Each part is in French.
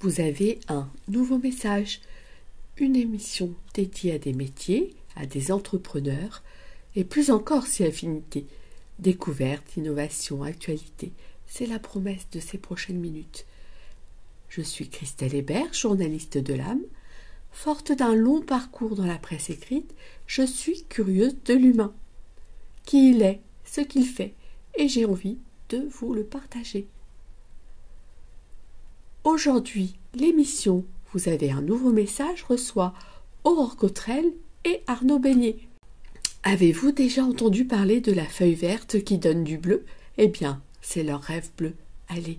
vous avez un nouveau message, une émission dédiée à des métiers, à des entrepreneurs, et plus encore si affinité. Découverte, innovation, actualité, c'est la promesse de ces prochaines minutes. Je suis Christelle Hébert, journaliste de l'âme. Forte d'un long parcours dans la presse écrite, je suis curieuse de l'humain. Qui il est, ce qu'il fait, et j'ai envie de vous le partager. Aujourd'hui, l'émission Vous avez un nouveau message reçoit Aurore Cotrel et Arnaud Beignet. Avez-vous déjà entendu parler de la feuille verte qui donne du bleu? Eh bien, c'est leur rêve bleu. Allez,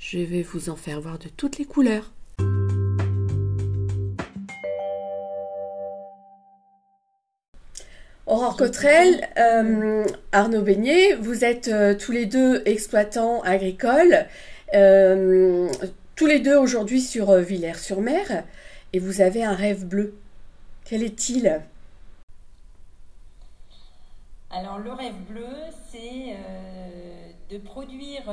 je vais vous en faire voir de toutes les couleurs. Aurore Cotrel, euh, Arnaud Beignet, vous êtes euh, tous les deux exploitants agricoles, tous les deux aujourd'hui sur Villers-sur-Mer, et vous avez un rêve bleu. Quel est-il? Alors le rêve bleu, c'est de produire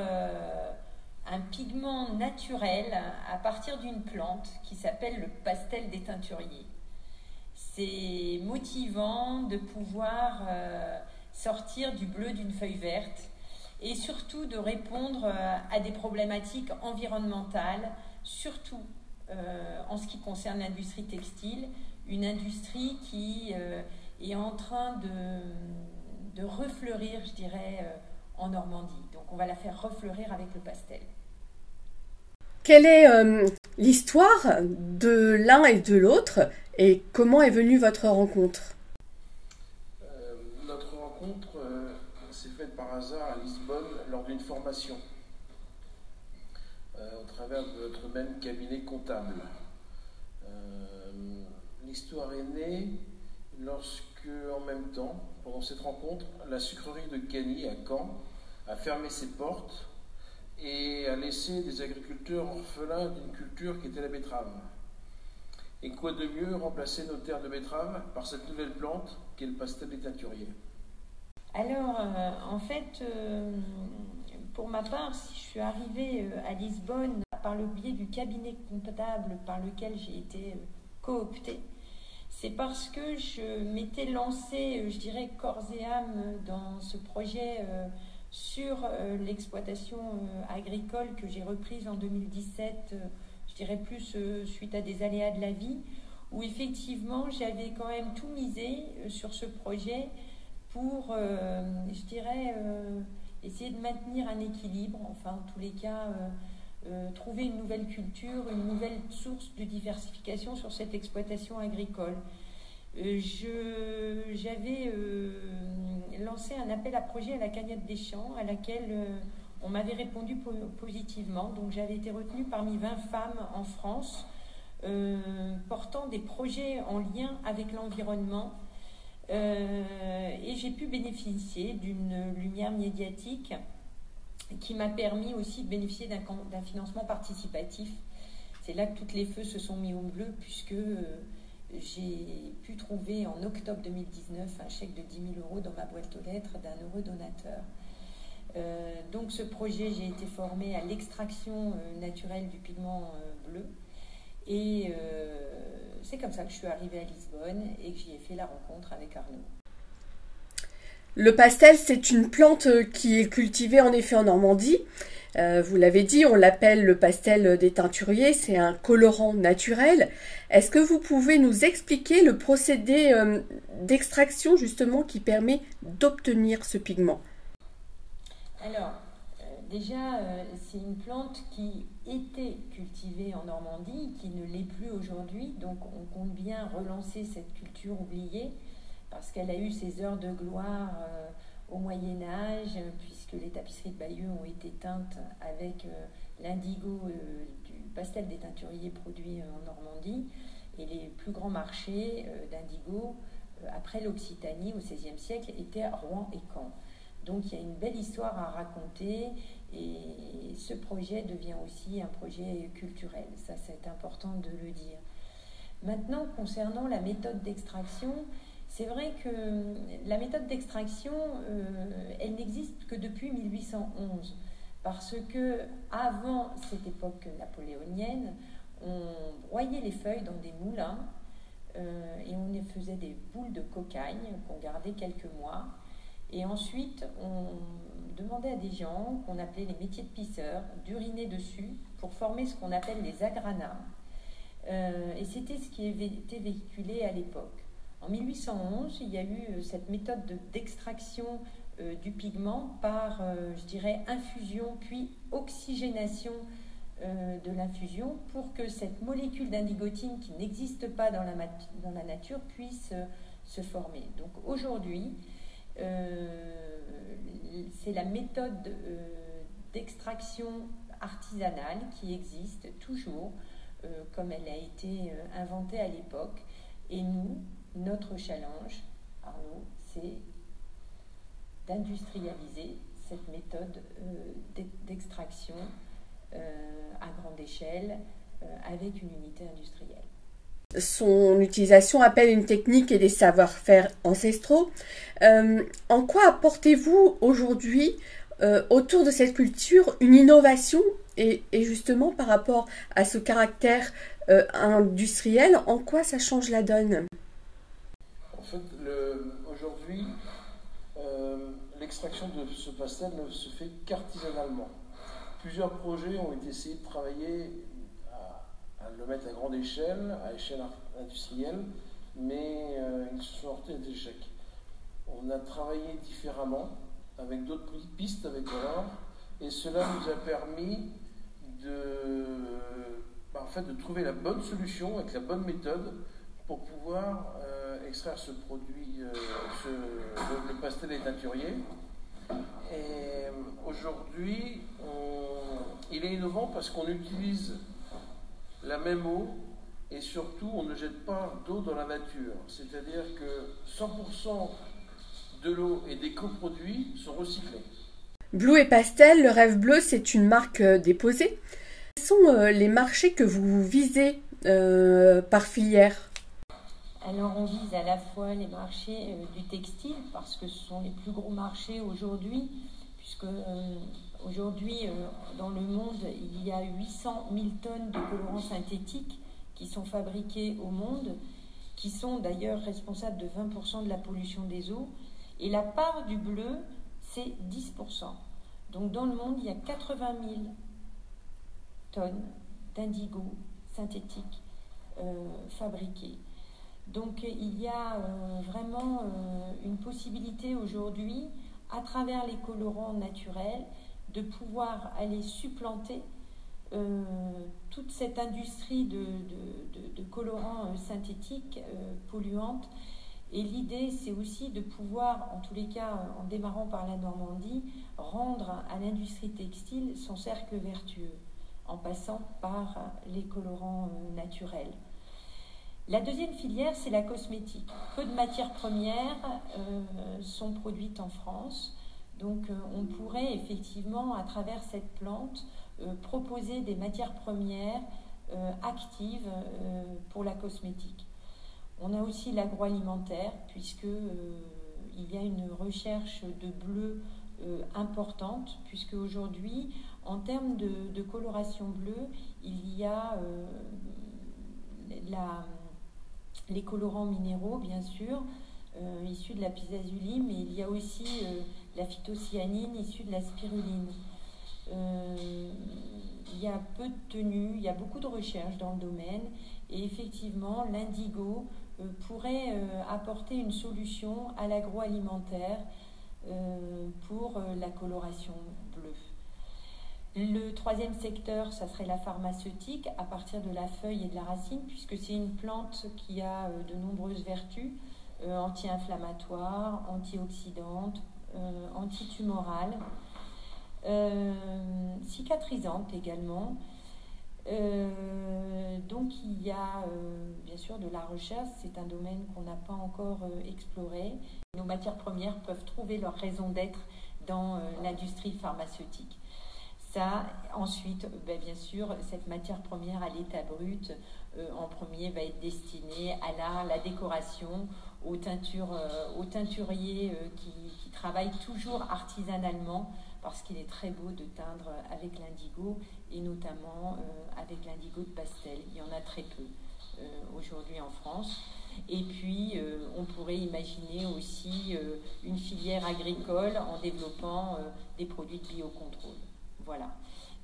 un pigment naturel à partir d'une plante qui s'appelle le pastel des teinturiers c'est motivant de pouvoir euh, sortir du bleu d'une feuille verte et surtout de répondre euh, à des problématiques environnementales, surtout euh, en ce qui concerne l'industrie textile, une industrie qui est en train de, de, refleurir, je dirais, en Normandie. Donc on va la faire refleurir avec le pastel. Quelle est l'histoire de l'un et de l'autre et comment est venue votre rencontre? Euh, Notre rencontre euh, s'est faite par à Lisbonne lors d'une formation euh, au travers de notre même cabinet comptable. L'histoire est née lorsque, en même temps, pendant cette rencontre, la sucrerie de Cagny à Caen a fermé ses portes et a laissé des agriculteurs orphelins d'une culture qui était la betterave. Et quoi de mieux remplacer nos terres de betterave par cette nouvelle plante qu'est le pastel des Alors, euh, en fait, euh, pour ma part, si je suis arrivée euh, à Lisbonne par le biais du cabinet comptable par lequel j'ai été cooptée, c'est parce que je m'étais lancée, je dirais, corps et âme dans ce projet sur l'exploitation agricole que j'ai reprise en 2017 dirais plus suite à des aléas de la vie, où effectivement j'avais quand même tout misé sur ce projet pour, euh, je dirais, essayer de maintenir un équilibre, enfin en tous les cas, trouver une nouvelle culture, une nouvelle source de diversification sur cette exploitation agricole. J'avais lancé un appel à projet à la cagnotte des champs, à laquelle on m'avait répondu positivement. Donc j'avais été retenue parmi 20 femmes en France euh, portant des projets en lien avec l'environnement. Euh, et j'ai pu bénéficier d'une lumière médiatique qui m'a permis aussi de bénéficier d'un financement participatif. C'est là que toutes les feux se sont mis au bleu puisque euh, j'ai pu trouver en octobre 2019 un chèque de 10 000 euros dans ma boîte aux lettres d'un heureux donateur. Euh, donc ce projet, j'ai été formée à l'extraction naturelle du pigment bleu. Et c'est comme ça que je suis arrivée à Lisbonne et que j'y ai fait la rencontre avec Arnaud. Le pastel, c'est une plante qui est cultivée en effet en Normandie. vous l'avez dit, on l'appelle le pastel des teinturiers, c'est un colorant naturel. Est-ce que vous pouvez nous expliquer le procédé d'extraction justement qui permet d'obtenir ce pigment? Alors, euh, déjà, euh, c'est une plante qui était cultivée en Normandie, qui ne l'est plus aujourd'hui. Donc, on compte bien relancer cette culture oubliée parce qu'elle a eu ses heures de gloire euh, au Moyen Âge, puisque les tapisseries de Bayeux ont été teintes avec l'indigo du pastel des teinturiers produit en Normandie et les plus grands marchés d'indigo après l'Occitanie au XVIe siècle étaient Rouen et Caen. Donc il y a une belle histoire à raconter et ce projet devient aussi un projet culturel. Ça, c'est important de le dire. Maintenant, concernant la méthode d'extraction, c'est vrai que la méthode d'extraction, euh, elle n'existe que depuis 1811 Parce que avant cette époque napoléonienne, on broyait les feuilles dans des moulins et on faisait des boules de cocagne qu'on gardait quelques mois. Et ensuite, on demandait à des gens qu'on appelait les métiers de pisseurs d'uriner dessus pour former ce qu'on appelle les agranas. Euh, et c'était ce qui était véhiculé à l'époque. En 1811, il y a eu euh, cette méthode d'extraction euh, du pigment par, je dirais, infusion puis oxygénation de l'infusion pour que cette molécule d'indigotine qui n'existe pas dans la, dans la, nature puisse se former. Donc aujourd'hui, c'est la méthode d'extraction artisanale qui existe toujours euh, comme elle a été euh, inventée à l'époque. Et nous, notre challenge, Arnaud, c'est d'industrialiser cette méthode euh, d'extraction à grande échelle avec une unité industrielle. Son utilisation appelle une technique et des savoir-faire ancestraux. en quoi apportez-vous aujourd'hui autour de cette culture une innovation et, justement, par rapport à ce caractère euh, industriel, en quoi ça change la donne? En fait, aujourd'hui, euh, l'extraction de ce pastel ne se fait qu'artisanalement. Plusieurs projets ont été essayés de travailler à, le mettre à grande échelle, à échelle industrielle, mais euh, ils se sont heurtés à des échecs. On a travaillé différemment, avec d'autres pistes avec Valor, et cela nous a permis de, bah, en fait, de trouver la bonne solution avec la bonne méthode pour pouvoir euh, extraire ce produit, euh, le, pastel est teinturier. Et aujourd'hui, il est innovant parce qu'on utilise la même eau et surtout on ne jette pas d'eau dans la nature. C'est-à-dire que 100% de l'eau et des coproduits sont recyclés. Blue et Pastel, le rêve bleu, c'est une marque euh, déposée. Quels sont euh, les marchés que vous visez euh, par filière? Alors on vise à la fois les marchés du textile parce que ce sont les plus gros marchés aujourd'hui, puisque aujourd'hui dans le monde il y a 800 000 tonnes de colorants synthétiques qui sont fabriqués au monde, qui sont d'ailleurs responsables de 20% de la pollution des eaux. Et la part du bleu c'est 10%. Donc dans le monde, il y a 80 000 tonnes d'indigo synthétique euh, fabriquées. Donc il y a euh, vraiment euh, une possibilité aujourd'hui, à travers les colorants naturels, de pouvoir aller supplanter toute cette industrie de, de colorants synthétiques polluantes et l'idée, c'est aussi de pouvoir, en tous les cas, en démarrant par la Normandie, rendre à l'industrie textile son cercle vertueux, en passant par les colorants euh, naturels. La deuxième filière, c'est la cosmétique. Peu de matières premières euh, sont produites en France. Donc euh, on pourrait effectivement, à travers cette plante, proposer des matières premières actives pour la cosmétique. On a aussi l'agroalimentaire, puisque euh, il y a une recherche de bleu euh, importante, puisque aujourd'hui, en termes de, coloration bleue, il y a euh, les colorants minéraux, bien sûr, issus de la pisazulie, mais il y a aussi la phytocyanine issue de la spiruline. il y a peu de tenues, il y a beaucoup de recherches dans le domaine, et effectivement, l'indigo euh, pourrait euh, apporter une solution à l'agroalimentaire euh, pour la coloration bleue. Le troisième secteur, ça serait la pharmaceutique à partir de la feuille et de la racine, puisque c'est une plante qui a de nombreuses vertus anti-inflammatoires, antioxydantes, antitumorales, cicatrisantes également. Euh, donc il y a euh, bien sûr de la recherche, c'est un domaine qu'on n'a pas encore euh, exploré. Nos matières premières peuvent trouver leur raison d'être dans l'industrie pharmaceutique. Ça, ensuite, ben, bien sûr, cette matière première à l'état brut, en premier, va être destinée à l'art, la décoration, aux, aux teinturiers qui, qui travaillent toujours artisanalement parce qu'il est très beau de teindre avec l'indigo et notamment euh, avec l'indigo de pastel. Il y en a très peu euh, aujourd'hui en France. Et puis, euh, on pourrait imaginer aussi une filière agricole en développant des produits de biocontrôle. Voilà.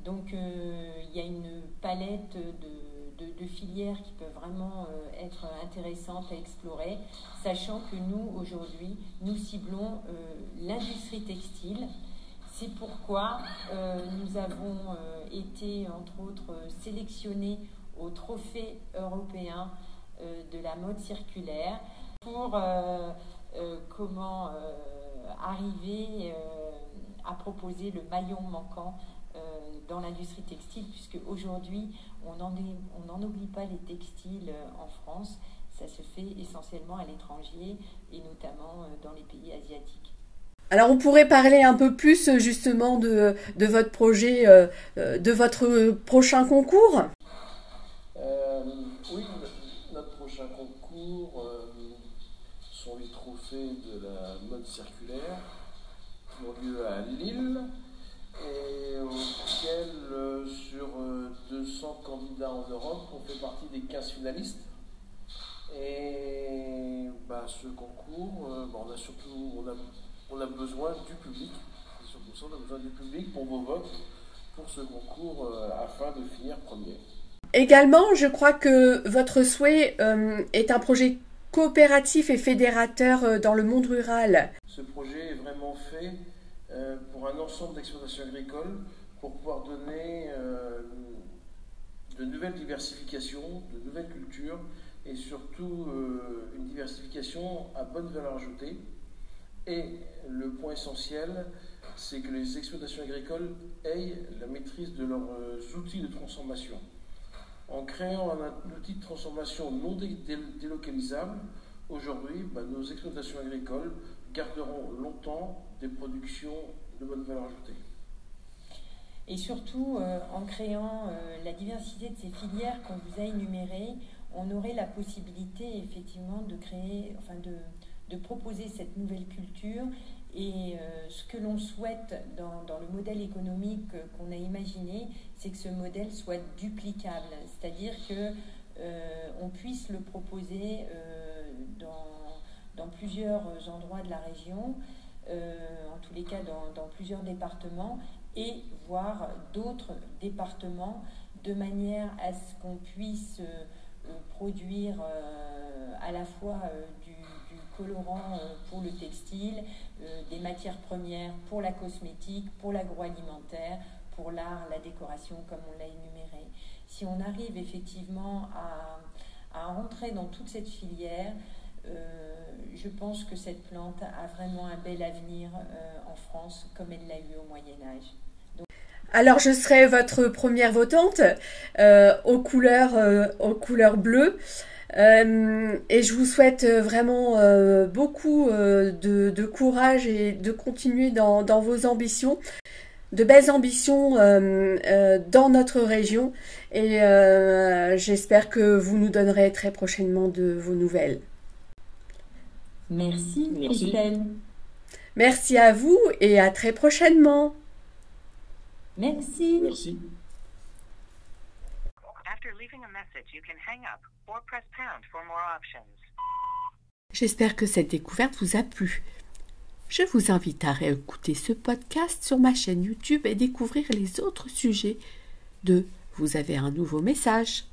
Donc, il y a une palette de, filières qui peuvent vraiment être intéressantes à explorer, sachant que nous, aujourd'hui, nous ciblons l'industrie textile c'est pourquoi euh, nous avons euh, été, entre autres, sélectionnés au trophée européen euh, de la mode circulaire pour comment arriver à proposer le maillon manquant dans l'industrie textile, puisque aujourd'hui, on n'en oublie pas les textiles en France. Ça se fait essentiellement à l'étranger et notamment dans les pays asiatiques. Alors on pourrait parler un peu plus euh, justement de, de votre projet, euh, euh, de votre prochain concours? Oui, notre prochain concours sont les trophées de la mode circulaire qui ont lieu à Lille et auxquels sur 200 candidats en Europe, on fait partie des 15 finalistes. Et bah, ce concours, bah, on a surtout on a on a besoin du public. on a besoin du public pour vos votes pour ce concours euh, afin de finir premier. Également, je crois que votre souhait euh, est un projet coopératif et fédérateur euh, dans le monde rural. Ce projet est vraiment fait pour un ensemble d'exploitations agricoles pour pouvoir donner de nouvelles diversifications, de nouvelles cultures et surtout une diversification à bonne valeur ajoutée et le point essentiel, c'est que les exploitations agricoles aient la maîtrise de leurs euh, outils de transformation. En créant un outil de transformation non délocalisable, aujourd'hui, bah, nos exploitations agricoles garderont longtemps des productions de bonne valeur ajoutée. Et surtout, euh, en créant euh, la diversité de ces filières qu'on vous a énumérées, on aurait la possibilité effectivement de créer, enfin de, proposer cette nouvelle culture. Et euh, ce que l'on souhaite dans, le modèle économique qu'on a imaginé, c'est que ce modèle soit duplicable, c'est-à-dire que on puisse le proposer dans, plusieurs endroits de la région, en tous les cas dans plusieurs départements, et voir d'autres départements de manière à ce qu'on puisse produire à la fois du colorants euh, pour le textile, euh, des matières premières pour la cosmétique, pour l'agroalimentaire, pour l'art, la décoration, comme on l'a énuméré. Si on arrive effectivement à, à entrer dans toute cette filière, euh, je pense que cette plante a vraiment un bel avenir en France, comme elle l'a eu au Moyen Âge. Alors je serai votre première votante aux couleurs aux couleurs bleues. Euh, et je vous souhaite euh, vraiment euh, beaucoup de, courage et de continuer dans, vos ambitions, de belles ambitions dans notre région. Et j'espère que vous nous donnerez très prochainement de vos nouvelles. Merci, Christelle. Merci à vous et à très prochainement. Merci. Merci. J'espère que cette découverte vous a plu. Je vous invite à réécouter ce podcast sur ma chaîne YouTube et découvrir les autres sujets de Vous avez un nouveau message.